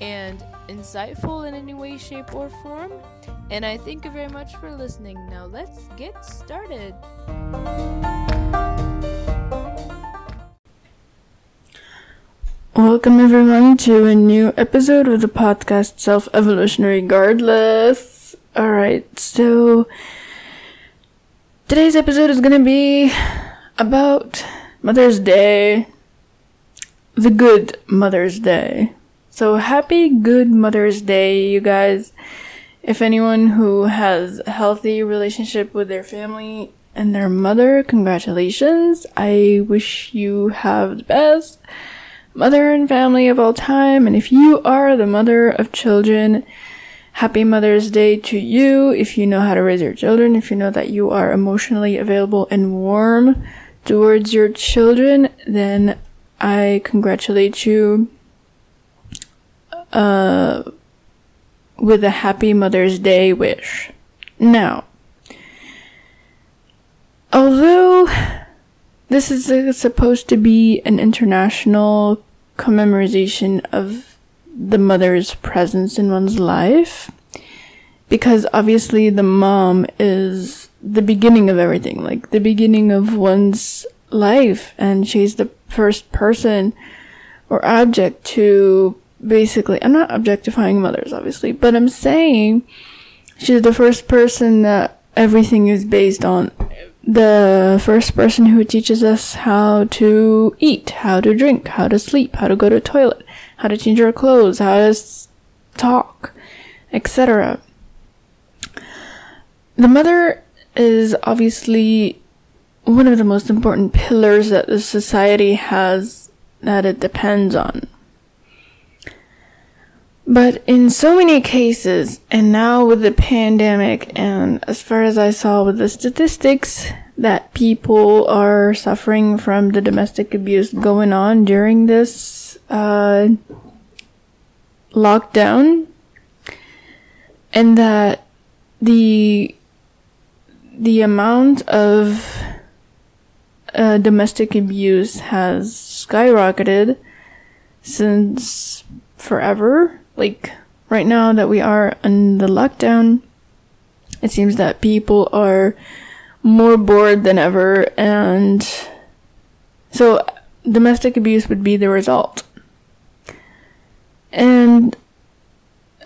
and insightful in any way, shape, or form. And I thank you very much for listening. Now let's get started. Welcome, everyone, to a new episode of the podcast Self Evolution Regardless. Alright, so today's episode is gonna be about Mother's Day, the good Mother's Day. So happy good Mother's Day, you guys. If anyone who has a healthy relationship with their family and their mother, congratulations. I wish you have the best mother and family of all time. And if you are the mother of children, happy Mother's Day to you. If you know how to raise your children, if you know that you are emotionally available and warm towards your children, then I congratulate you uh, with a happy Mother's Day wish. Now, although this is supposed to be an international commemoration of the mother's presence in one's life, because obviously the mom is the beginning of everything, like the beginning of one's life, and she's the first person or object to basically, I'm not objectifying mothers, obviously, but I'm saying she's the first person that everything is based on. The first person who teaches us how to eat, how to drink, how to sleep, how to go to toilet, how to change our clothes, how to talk, etc. The mother is obviously one of the most important pillars that the society has that it depends on. But in so many cases, and now with the pandemic, and as far as I saw with the statistics, that people are suffering from the domestic abuse going on during this uh, lockdown, and that the the amount of uh, domestic abuse has skyrocketed since forever like right now that we are in the lockdown, it seems that people are more bored than ever and so domestic abuse would be the result. And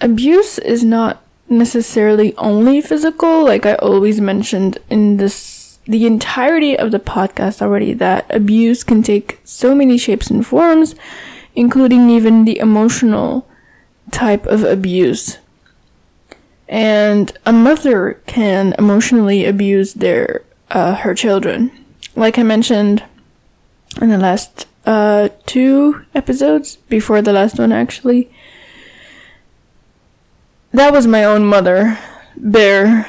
abuse is not necessarily only physical, like I always mentioned in this the entirety of the podcast already that abuse can take so many shapes and forms, including even the emotional type of abuse. And a mother can emotionally abuse their uh, her children. Like I mentioned in the last uh, two episodes, before the last one actually, that was my own mother. They're,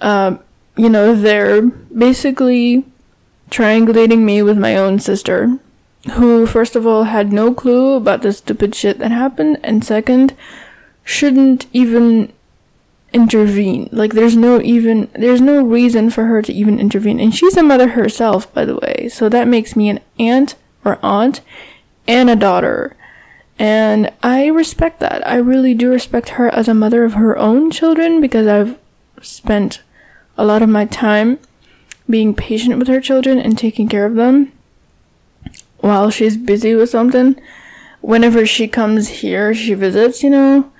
uh, you know, they're basically triangulating me with my own sister. Who, first of all, had no clue about the stupid shit that happened, and second, shouldn't even intervene. Like, there's no even, there's no reason for her to even intervene. And she's a mother herself, by the way, so that makes me an aunt or aunt and a daughter. And I respect that. I really do respect her as a mother of her own children because I've spent a lot of my time being patient with her children and taking care of them while she's busy with something. Whenever she comes here, she visits, you know.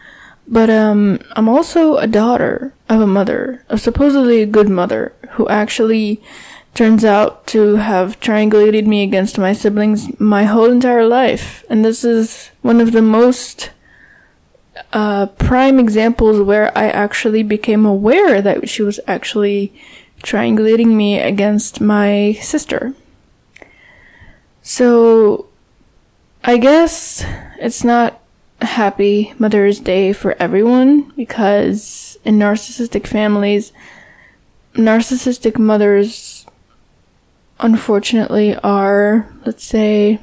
But um I'm also a daughter of a mother, a supposedly good mother who actually turns out to have triangulated me against my siblings my whole entire life. And this is one of the most uh, prime examples where I actually became aware that she was actually triangulating me against my sister. So, I guess it's not happy Mother's Day for everyone because in narcissistic families, narcissistic mothers unfortunately are, let's say,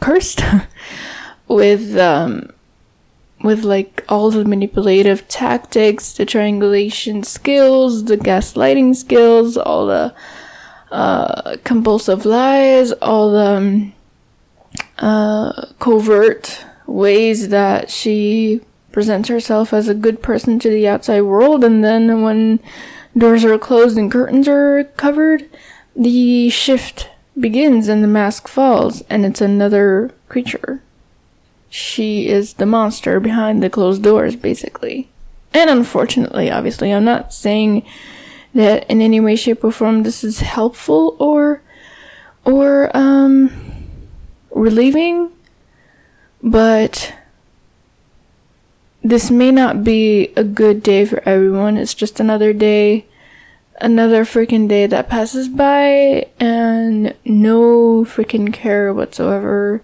cursed with um, with like all the manipulative tactics, the triangulation skills, the gaslighting skills, all the uh, compulsive lies, all the um, uh, covert ways that she presents herself as a good person to the outside world, and then when doors are closed and curtains are covered, the shift begins and the mask falls, and it's another creature. She is the monster behind the closed doors, basically. And unfortunately, obviously, I'm not saying that in any way, shape, or form this is helpful or or um relieving, but this may not be a good day for everyone. It's just another day another freaking day that passes by and no freaking care whatsoever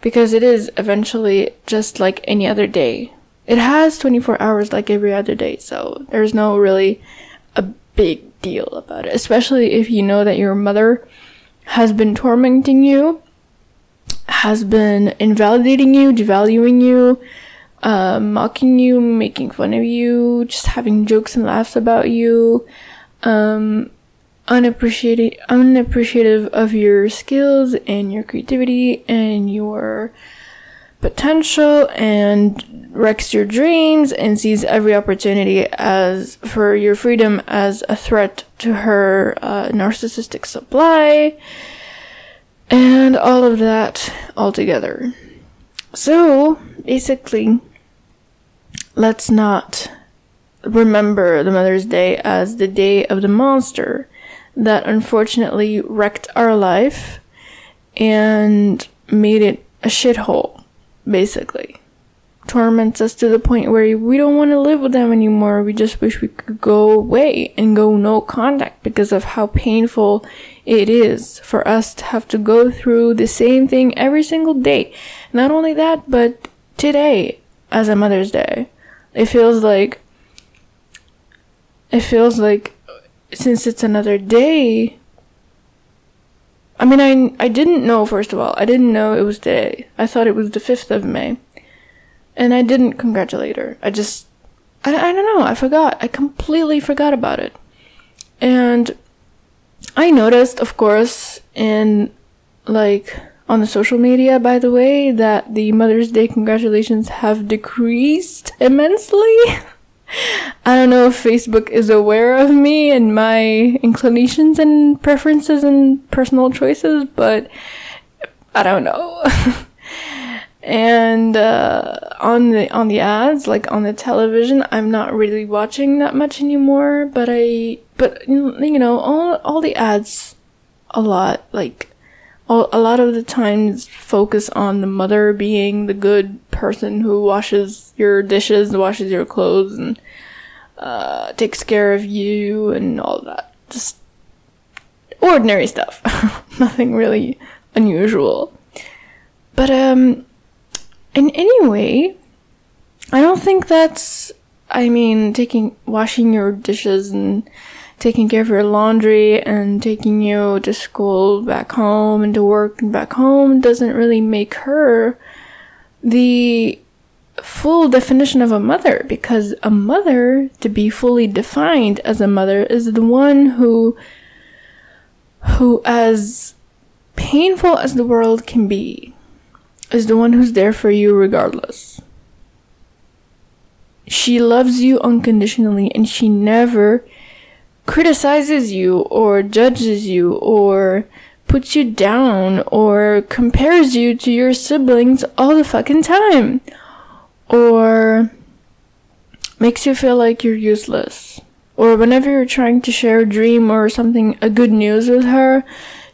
because it is eventually just like any other day. It has 24 hours like every other day, so there's no really big deal about it, especially if you know that your mother has been tormenting you, has been invalidating you, devaluing you, uh, mocking you, making fun of you, just having jokes and laughs about you, um, unappreciative of your skills and your creativity and your potential and wrecks your dreams and sees every opportunity as for your freedom as a threat to her uh, narcissistic supply and all of that all together. So basically, let's not remember the Mother's Day as the day of the monster that unfortunately wrecked our life and made it a shithole, basically. Torments us to the point where we don't want to live with them anymore. We just wish we could go away and go no contact because of how painful it is for us to have to go through the same thing every single day. Not only that, but today as a Mother's Day. It feels like it feels like since it's another day I mean I I didn't know first of all. I didn't know it was today. I thought it was the 5th of May. And I didn't congratulate her. I just I, I don't know. I forgot. I completely forgot about it. And I noticed, of course, in like on the social media, by the way, that the Mother's Day congratulations have decreased immensely. I don't know if Facebook is aware of me and my inclinations and preferences and personal choices, but I don't know. and uh, on the on the ads, like on the television, I'm not really watching that much anymore. But I, but you know, all all the ads, a lot like a lot of the times focus on the mother being the good person who washes your dishes, washes your clothes, and uh, takes care of you and all that. Just ordinary stuff. Nothing really unusual. But um in any way, I don't think that's I mean taking washing your dishes and taking care of your laundry and taking you to school back home and to work and back home doesn't really make her the full definition of a mother because a mother to be fully defined as a mother is the one who who as painful as the world can be is the one who's there for you regardless she loves you unconditionally and she never criticizes you or judges you or puts you down or compares you to your siblings all the fucking time or makes you feel like you're useless. Or whenever you're trying to share a dream or something, a good news with her,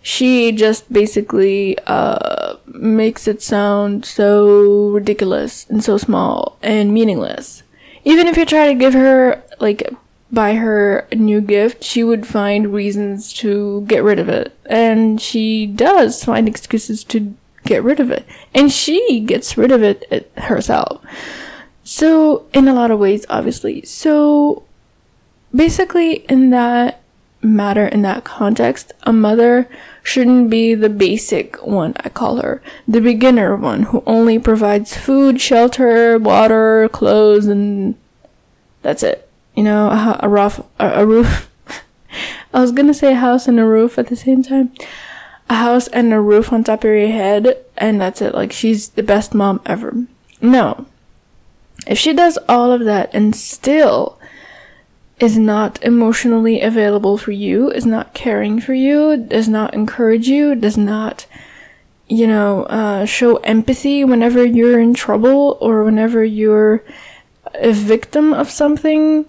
she just basically uh, makes it sound so ridiculous and so small and meaningless. Even if you try to give her, like, buy her a new gift, she would find reasons to get rid of it. And she does find excuses to get rid of it. And she gets rid of it herself. So, in a lot of ways, obviously. So, basically, in that matter, in that context, a mother shouldn't be the basic one, I call her. The beginner one who only provides food, shelter, water, clothes, and that's it. You know, a, a, rough, a, a roof. I was gonna say a house and a roof at the same time a house and a roof on top of your head, and that's it. Like, she's the best mom ever. No. If she does all of that and still is not emotionally available for you, is not caring for you, does not encourage you, does not, you know, uh, show empathy whenever you're in trouble or whenever you're a victim of something,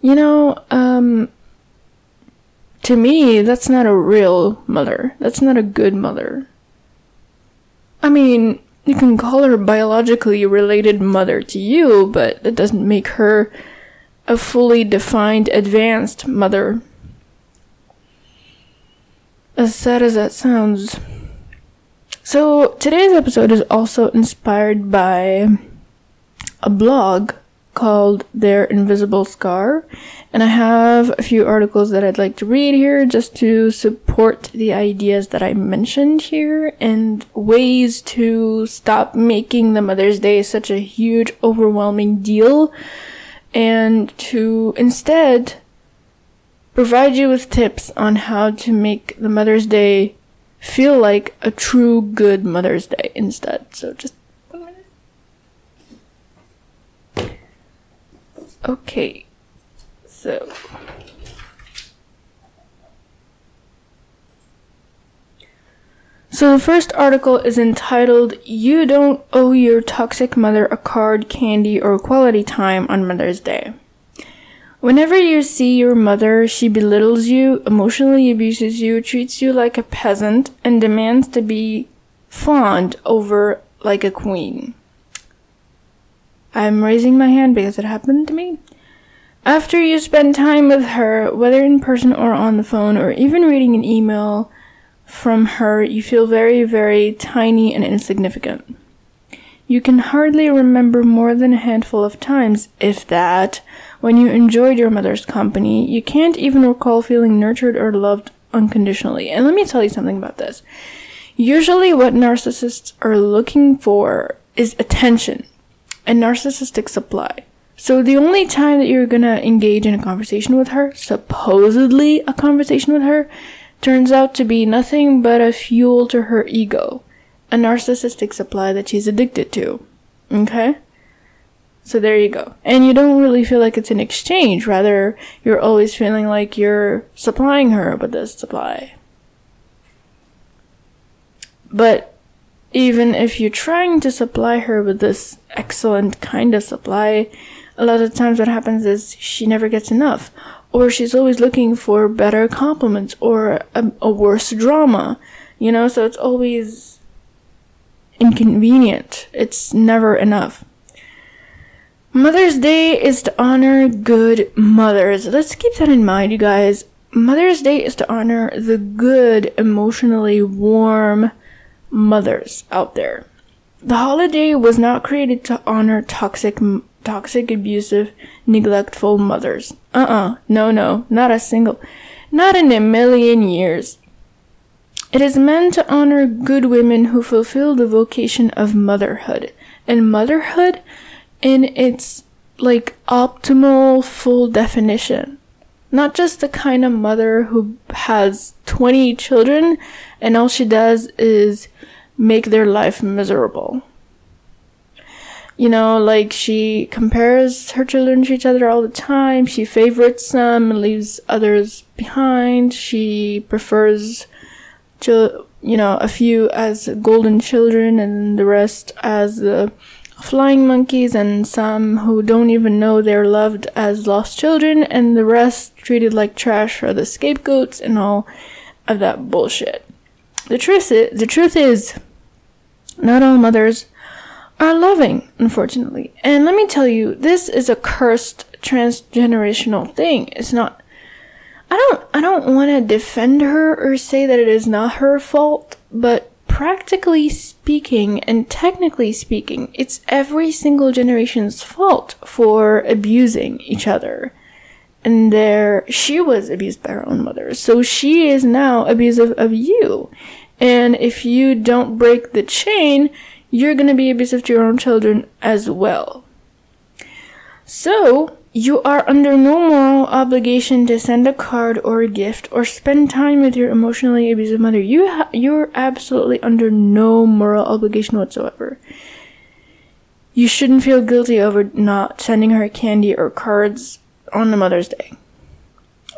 you know, um, to me, that's not a real mother. That's not a good mother. I mean, you can call her biologically related mother to you, but that doesn't make her a fully defined advanced mother. As sad as that sounds. So, today's episode is also inspired by a blog called Their Invisible Scar. And I have a few articles that I'd like to read here just to support the ideas that I mentioned here and ways to stop making the Mother's Day such a huge, overwhelming deal and to instead provide you with tips on how to make the Mother's Day feel like a true good Mother's Day instead. So just one minute. Okay, so. So the first article is entitled You Don't Owe Your Toxic Mother a Card, Candy, or Quality Time on Mother's Day. Whenever you see your mother, she belittles you, emotionally abuses you, treats you like a peasant, and demands to be fawned over like a queen. I'm raising my hand because it happened to me. After you spend time with her, whether in person or on the phone, or even reading an email from her, you feel very, very tiny and insignificant. You can hardly remember more than a handful of times, if that, when you enjoyed your mother's company. You can't even recall feeling nurtured or loved unconditionally. And let me tell you something about this. Usually, what narcissists are looking for is attention a narcissistic supply. So the only time that you're gonna engage in a conversation with her, supposedly a conversation with her, turns out to be nothing but a fuel to her ego. A narcissistic supply that she's addicted to. Okay? So there you go. And you don't really feel like it's an exchange, rather, you're always feeling like you're supplying her with this supply. But even if you're trying to supply her with this excellent kind of supply, a lot of times what happens is she never gets enough. Or she's always looking for better compliments or a, a worse drama. You know, so it's always inconvenient. It's never enough. Mother's Day is to honor good mothers. Let's keep that in mind, you guys. Mother's Day is to honor the good, emotionally warm, mothers out there. The holiday was not created to honor toxic toxic, abusive, neglectful mothers. Uh uh No, no. Not a single. Not in a million years. It is meant to honor good women who fulfill the vocation of motherhood. And motherhood in its like optimal full definition. Not just the kind of mother who has 20 children and all she does is make their life miserable. You know, like she compares her children to each other all the time. She favorites some and leaves others behind. She prefers to, you know, a few as golden children and the rest as the flying monkeys and some who don't even know they're loved as lost children and the rest treated like trash or the scapegoats and all of that bullshit. The truth is, the truth is, not all mothers are loving, unfortunately. And let me tell you, this is a cursed transgenerational thing. It's not I don't I don't want to defend her or say that it is not her fault, but practically speaking and technically speaking, it's every single generation's fault for abusing each other. And there she was abused by her own mother. So she is now abusive of you. And if you don't break the chain, you're going to be abusive to your own children as well. So, you are under no moral obligation to send a card or a gift or spend time with your emotionally abusive mother. You ha- you're absolutely under no moral obligation whatsoever. You shouldn't feel guilty over not sending her candy or cards on the Mother's Day.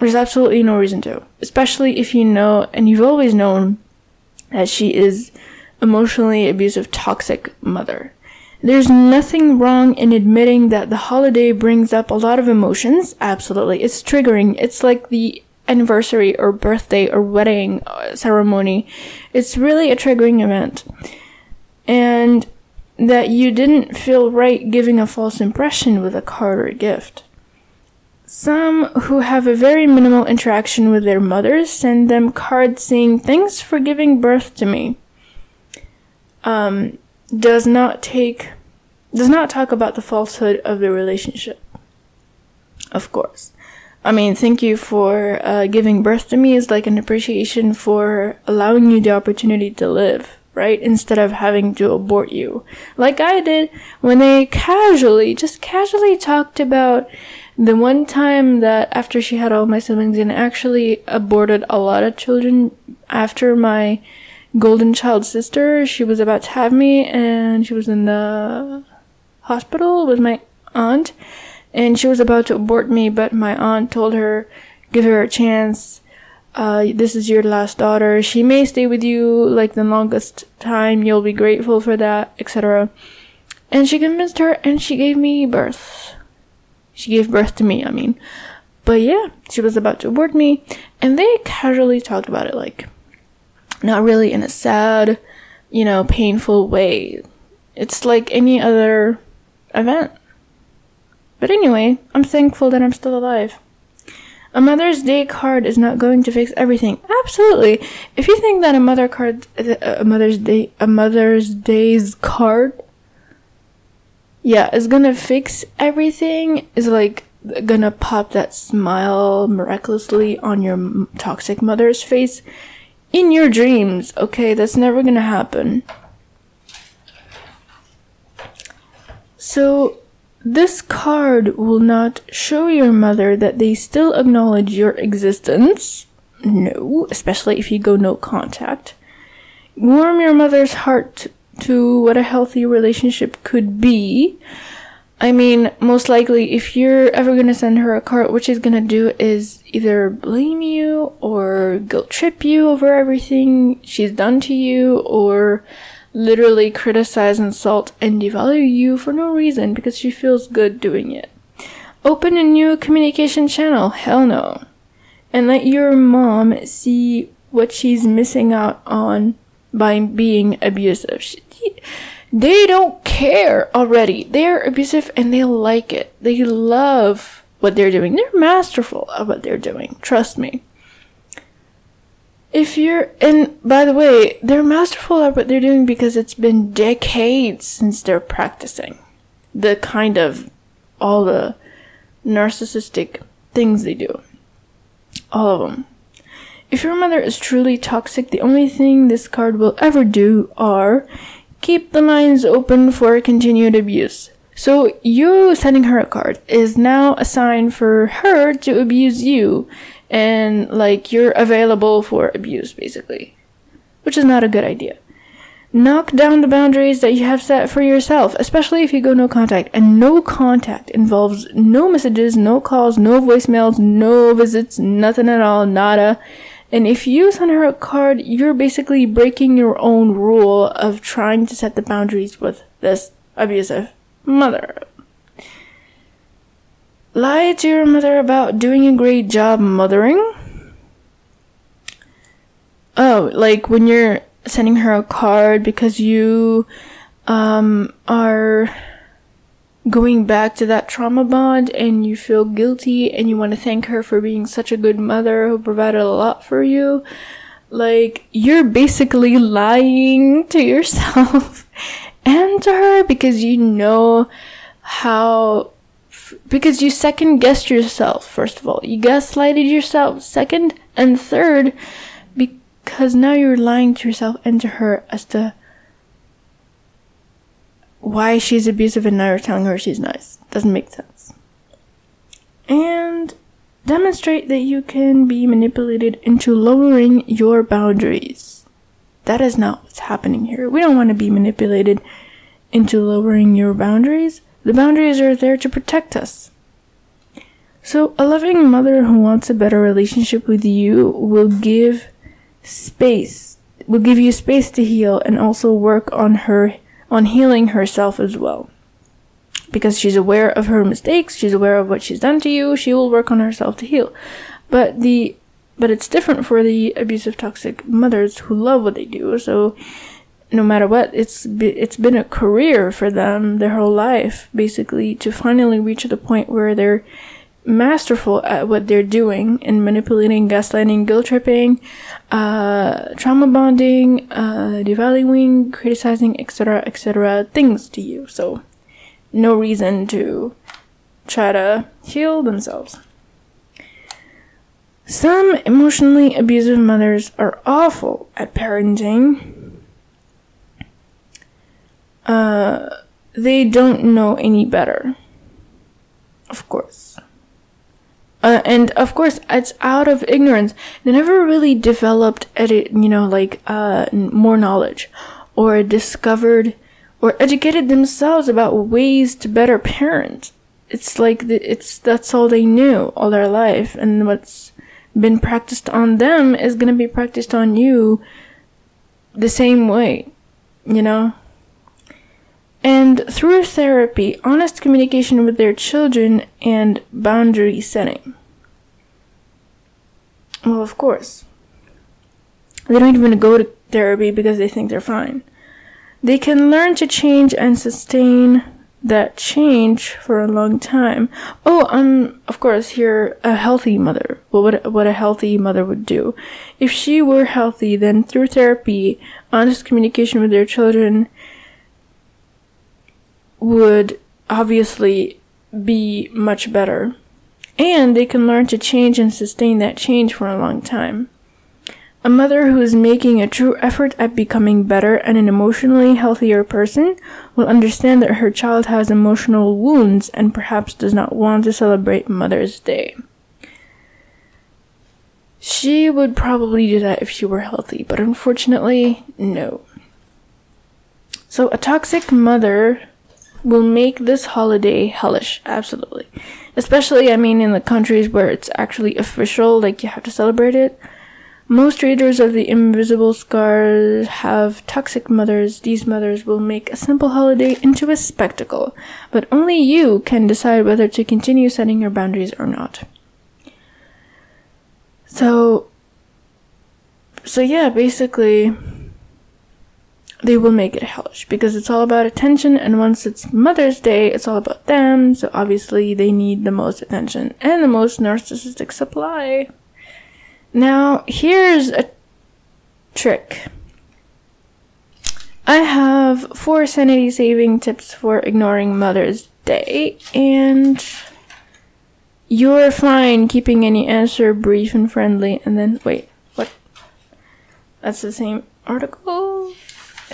There's absolutely no reason to, especially if you know and you've always known that she is emotionally abusive, toxic mother. There's nothing wrong in admitting that the holiday brings up a lot of emotions. Absolutely. It's triggering. It's like the anniversary or birthday or wedding uh, ceremony. It's really a triggering event. And that you didn't feel right giving a false impression with a card or a gift. Some who have a very minimal interaction with their mothers send them cards saying, Thanks for giving birth to me um, does not take does not talk about the falsehood of the relationship. Of course. I mean, thank you for uh, giving birth to me is like an appreciation for allowing you the opportunity to live, right? Instead of having to abort you. Like I did when they casually, just casually talked about the one time that after she had all my siblings and actually aborted a lot of children after my golden child sister. She was about to have me, and she was in the hospital with my aunt, and she was about to abort me, but my aunt told her, give her a chance. Uh, this is your last daughter. She may stay with you like the longest time. You'll be grateful for that, etc. And she convinced her, and she gave me birth. She gave birth to me, I mean. But yeah, she was about to abort me, and they casually talked about it like, not really in a sad, you know, painful way. It's like any other event. But anyway, I'm thankful that I'm still alive. A Mother's Day card is not going to fix everything. Absolutely. If you think that a mother card, a Mother's Day, a Mother's Day's card, yeah, is gonna fix everything, is like gonna pop that smile miraculously on your toxic mother's face, in your dreams, okay? That's never gonna happen. So, this card will not show your mother that they still acknowledge your existence. No, especially if you go no contact. Warm your mother's heart to what a healthy relationship could be I mean, most likely, if you're ever gonna send her a card, what she's gonna do is either blame you or guilt trip you over everything she's done to you, or literally criticize, insult, and devalue you for no reason because she feels good doing it. Open a new communication channel, hell no. And let your mom see what she's missing out on by being abusive. She, they don't care already. They're abusive and they like it. They love what they're doing. They're masterful at what they're doing. Trust me. If you're, and by the way, they're masterful at what they're doing because it's been decades since they're practicing the kind of all the narcissistic things they do. All of them. If your mother is truly toxic, the only thing this card will ever do are keep the lines open for continued abuse. So you sending her a card is now a sign for her to abuse you and like you're available for abuse basically, which is not a good idea. Knock down the boundaries that you have set for yourself, especially if you go no contact. And no contact involves no messages, no calls, no voicemails, no visits, nothing at all, nada. And if you send her a card, you're basically breaking your own rule of trying to set the boundaries with this abusive mother. Lie to your mother about doing a great job mothering. Oh, like when you're sending her a card because you um, are going back to that trauma bond and you feel guilty and you want to thank her for being such a good mother who provided a lot for you. Like, you're basically lying to yourself and to her because you know how because you second guessed yourself first of all you gaslighted yourself second and third because now you're lying to yourself and to her as to why she's abusive and now you're telling her she's nice doesn't make sense and demonstrate that you can be manipulated into lowering your boundaries that is not what's happening here. We don't want to be manipulated into lowering your boundaries. The boundaries are there to protect us. So, a loving mother who wants a better relationship with you will give space, will give you space to heal and also work on her, on healing herself as well. Because she's aware of her mistakes, she's aware of what she's done to you, she will work on herself to heal. But the but it's different for the abusive toxic mothers who love what they do. So no matter what, it's be, it's been a career for them their whole life, basically, to finally reach the point where they're masterful at what they're doing in manipulating, gaslighting, guilt tripping, uh, trauma bonding, uh, devaluing, criticizing, etc., etc., things to you. So, no reason to try to heal themselves. Some emotionally abusive mothers are awful at parenting. Uh, they don't know any better. Of course. Uh, and of course, it's out of ignorance. They never really developed, edit, you know, like uh, more knowledge, or discovered, or educated themselves about ways to better parent. It's like the, it's that's all they knew all their life, and what's been practiced on them is going to be practiced on you the same way, you know? And through therapy, honest communication with their children and boundary setting. Well, of course. They don't even go to therapy because they think they're fine. They can learn to change and sustain that change for a long time. Oh, um, of course, you're a healthy mother. What what a healthy mother would do. If she were healthy, then through therapy, honest communication with their children would obviously be much better. And they can learn to change and sustain that change for a long time. A mother who is making a true effort at becoming better and an emotionally healthier person will understand that her child has emotional wounds and perhaps does not want to celebrate Mother's Day. She would probably do that if she were healthy, but unfortunately, no. So, a toxic mother will make this holiday hellish, absolutely. Especially, I mean, in the countries where it's actually official, like you have to celebrate it. Most readers of the Invisible Scars have toxic mothers. These mothers will make a simple holiday into a spectacle, but only you can decide whether to continue setting your boundaries or not. So, so yeah, basically, they will make it hellish because it's all about attention, and once it's Mother's Day, it's all about them, so obviously they need the most attention and the most narcissistic supply. Now, here's a trick. I have four sanity saving tips for ignoring Mother's Day, and you're fine keeping any answer brief and friendly. And then, wait, what? That's the same article.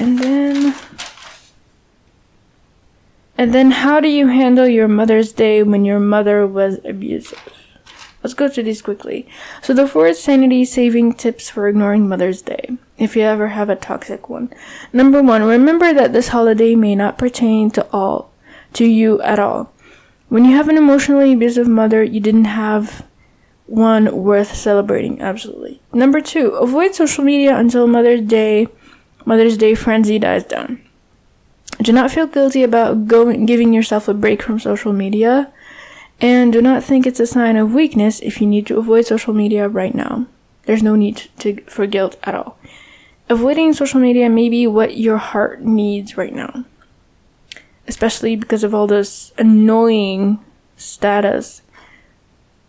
And then. And then, how do you handle your Mother's Day when your mother was abusive? Let's go through these quickly. So, the four sanity saving tips for ignoring Mother's Day, if you ever have a toxic one. Number one, remember that this holiday may not pertain to all, to you at all. When you have an emotionally abusive mother, you didn't have one worth celebrating, absolutely. Number two, avoid social media until Mother's Day, Mother's Day frenzy dies down. Do not feel guilty about going, giving yourself a break from social media. And do not think it's a sign of weakness if you need to avoid social media right now. There's no need to, for guilt at all. Avoiding social media may be what your heart needs right now. Especially because of all this annoying status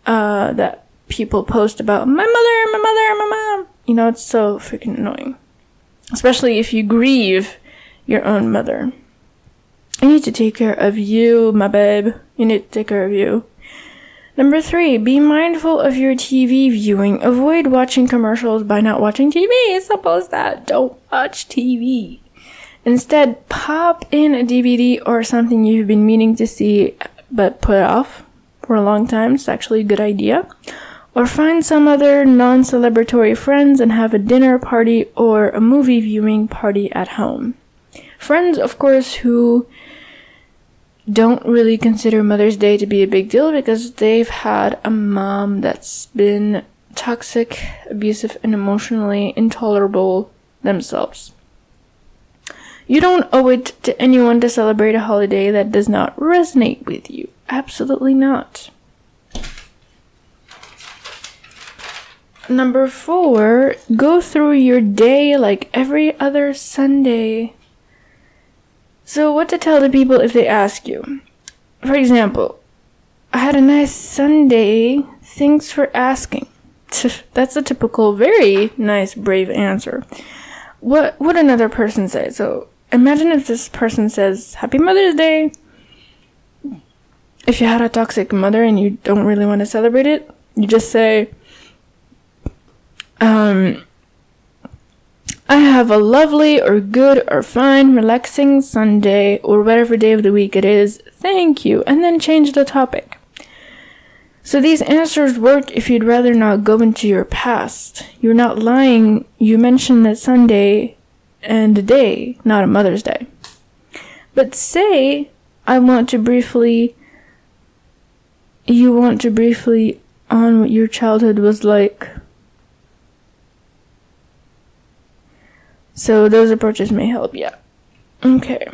uh, that people post about my mother, my mother, my mom. You know, it's so freaking annoying. Especially if you grieve your own mother. I need to take care of you, my babe. You need to take care of you. Number three, be mindful of your TV viewing. Avoid watching commercials by not watching TV. Suppose that. Don't watch TV. Instead, pop in a DVD or something you've been meaning to see but put off for a long time. It's actually a good idea. Or find some other non celebratory friends and have a dinner party or a movie viewing party at home. Friends, of course, who don't really consider Mother's Day to be a big deal because they've had a mom that's been toxic, abusive, and emotionally intolerable themselves. You don't owe it to anyone to celebrate a holiday that does not resonate with you. Absolutely not. Number four, go through your day like every other Sunday. So, what to tell the people if they ask you? For example, I had a nice Sunday. Thanks for asking. That's a typical, very nice, brave answer. What would another person say? So, imagine if this person says, Happy Mother's Day. If you had a toxic mother and you don't really want to celebrate it, you just say, um, I have a lovely or good or fine, relaxing Sunday or whatever day of the week it is. Thank you. And then change the topic. So these answers work if you'd rather not go into your past. You're not lying. You mentioned that Sunday and a day, not a Mother's Day. But say, I want to briefly, you want to briefly on what your childhood was like So those approaches may help, yeah. Okay.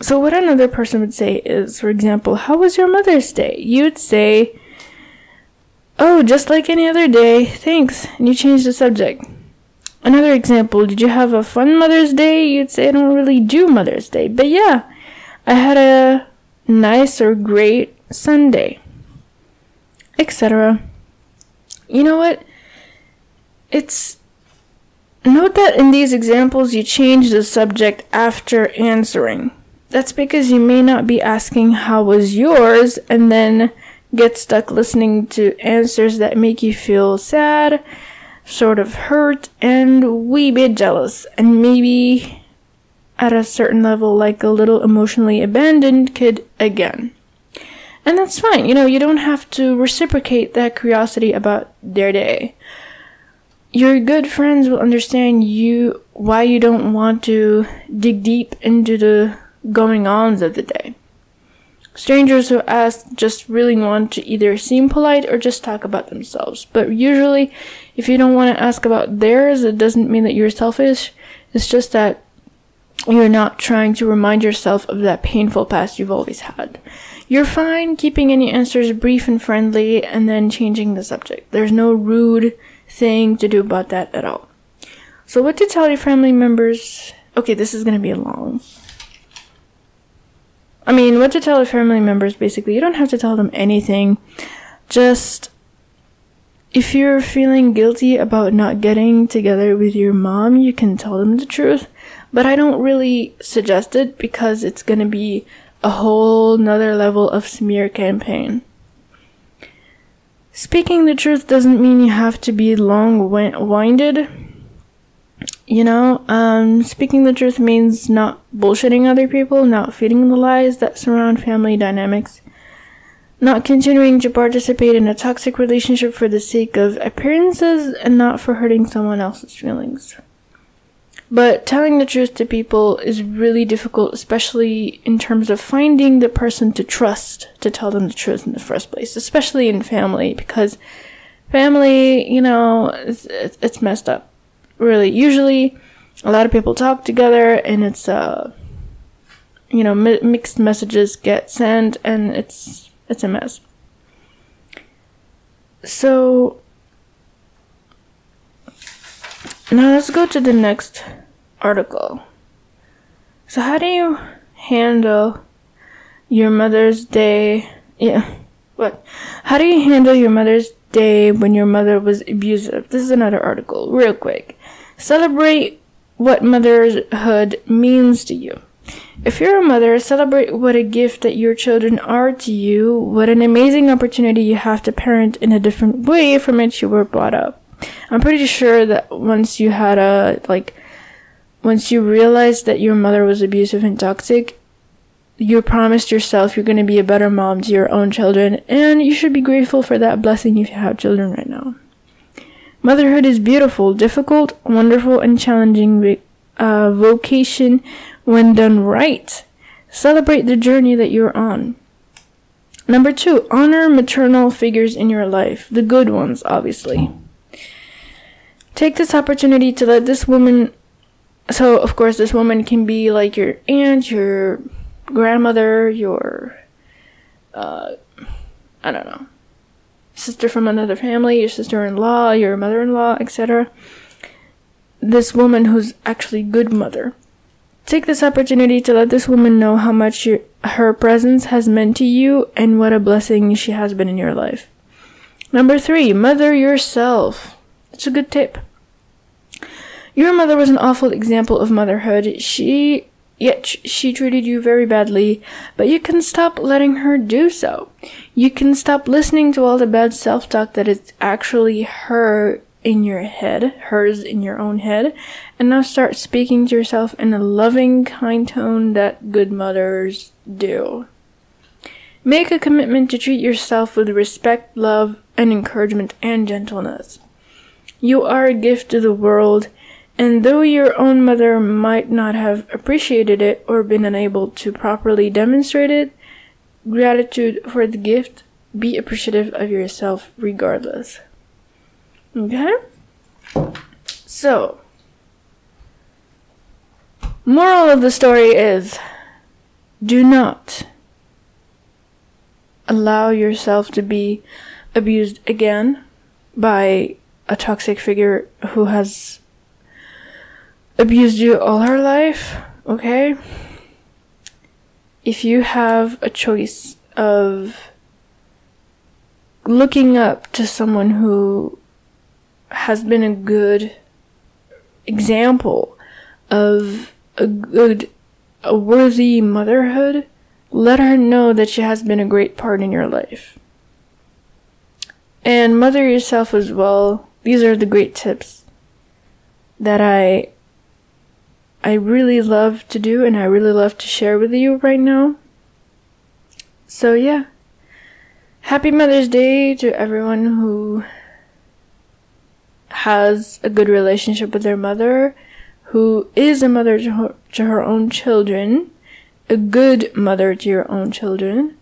So what another person would say is, for example, how was your Mother's Day? You'd say, Oh, just like any other day, thanks, and you change the subject. Another example, did you have a fun Mother's Day? You'd say, I don't really do Mother's Day, but yeah, I had a nice or great Sunday, etc. You know what? It's Note that in these examples you change the subject after answering. That's because you may not be asking how was yours and then get stuck listening to answers that make you feel sad, sort of hurt, and wee bit jealous, and maybe at a certain level like a little emotionally abandoned kid again. And that's fine, you know, you don't have to reciprocate that curiosity about their day your good friends will understand you why you don't want to dig deep into the going ons of the day. Strangers who ask just really want to either seem polite or just talk about themselves. But usually, if you don't want to ask about theirs, it doesn't mean that you're selfish. It's just that you're not trying to remind yourself of that painful past you've always had. You're fine keeping any answers brief and friendly and then changing the subject. There's no rude, thing to do about that at all. So, what to tell your family members? Okay, this is gonna be long. I mean, what to tell your family members basically, you don't have to tell them anything. Just if you're feeling guilty about not getting together with your mom, you can tell them the truth. But I don't really suggest it because it's gonna be a whole nother level of smear campaign. Speaking the truth doesn't mean you have to be long winded. You know, um, speaking the truth means not bullshitting other people, not feeding the lies that surround family dynamics, not continuing to participate in a toxic relationship for the sake of appearances, and not for hurting someone else's feelings. But telling the truth to people is really difficult, especially in terms of finding the person to trust to tell them the truth in the first place, especially in family, because family, you know, it's, it's messed up. Really, usually a lot of people talk together and it's, uh, you know, mi- mixed messages get sent and it's, it's a mess. So, now let's go to the next article. So, how do you handle your Mother's Day? Yeah, what? How do you handle your Mother's Day when your mother was abusive? This is another article, real quick. Celebrate what motherhood means to you. If you're a mother, celebrate what a gift that your children are to you, what an amazing opportunity you have to parent in a different way from which you were brought up. I'm pretty sure that once you had a, like, once you realize that your mother was abusive and toxic, you promised yourself you're going to be a better mom to your own children, and you should be grateful for that blessing if you have children right now. Motherhood is beautiful, difficult, wonderful, and challenging uh, vocation when done right. Celebrate the journey that you're on. Number two, honor maternal figures in your life, the good ones, obviously. Take this opportunity to let this woman so of course this woman can be like your aunt, your grandmother, your uh I don't know. Sister from another family, your sister-in-law, your mother-in-law, etc. This woman who's actually good mother. Take this opportunity to let this woman know how much your, her presence has meant to you and what a blessing she has been in your life. Number three, mother yourself. It's a good tip. Your mother was an awful example of motherhood. She yet she treated you very badly, but you can stop letting her do so. You can stop listening to all the bad self-talk that is actually her in your head, hers in your own head, and now start speaking to yourself in a loving, kind tone that good mothers do. Make a commitment to treat yourself with respect, love, and encouragement and gentleness. You are a gift to the world and though your own mother might not have appreciated it or been unable to properly demonstrate it, gratitude for the gift, be appreciative of yourself regardless. Okay? So, moral of the story is do not allow yourself to be abused again by a toxic figure who has abused you all her life, okay? If you have a choice of looking up to someone who has been a good example of a good, a worthy motherhood, let her know that she has been a great part in your life. And mother yourself as well. These are the great tips that I I really love to do and I really love to share with you right now. So, yeah. Happy Mother's Day to everyone who has a good relationship with their mother, who is a mother to her, to her own children, a good mother to your own children,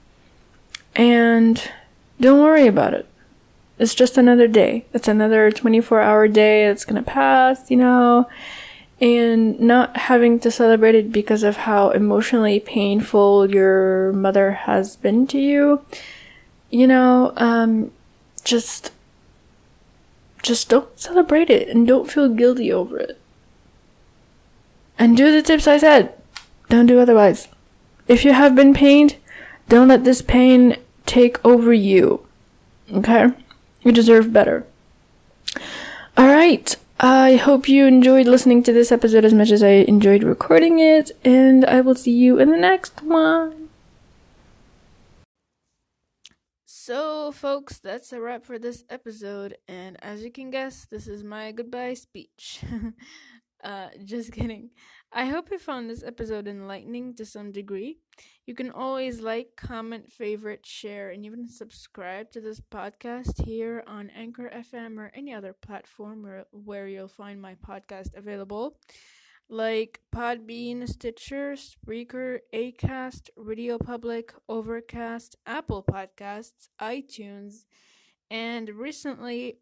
and don't worry about it. It's just another day. It's another 24 hour day that's gonna pass, you know and not having to celebrate it because of how emotionally painful your mother has been to you. You know um just just don't celebrate it and don't feel guilty over it. And do the tips i said. Don't do otherwise. If you have been pained don't let this pain take over you. Okay? You deserve better. All right I hope you enjoyed listening to this episode as much as I enjoyed recording it, and I will see you in the next one. So, folks, that's a wrap for this episode, and as you can guess, this is my goodbye speech. uh, just kidding. I hope you found this episode enlightening to some degree. You can always like, comment, favorite, share, and even subscribe to this podcast here on Anchor FM or any other platform where, where you'll find my podcast available like Podbean, Stitcher, Spreaker, Acast, Radio Public, Overcast, Apple Podcasts, iTunes, and recently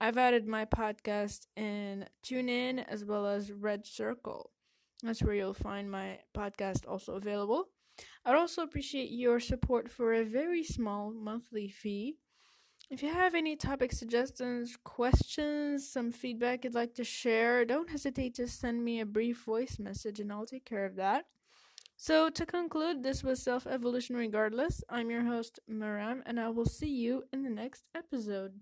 I've added my podcast in TuneIn as well as Red Circle. That's where you'll find my podcast also available. I'd also appreciate your support for a very small monthly fee. If you have any topic suggestions, questions, some feedback you'd like to share, don't hesitate to send me a brief voice message and I'll take care of that. So, to conclude, this was Self Evolution Regardless. I'm your host, Maram, and I will see you in the next episode.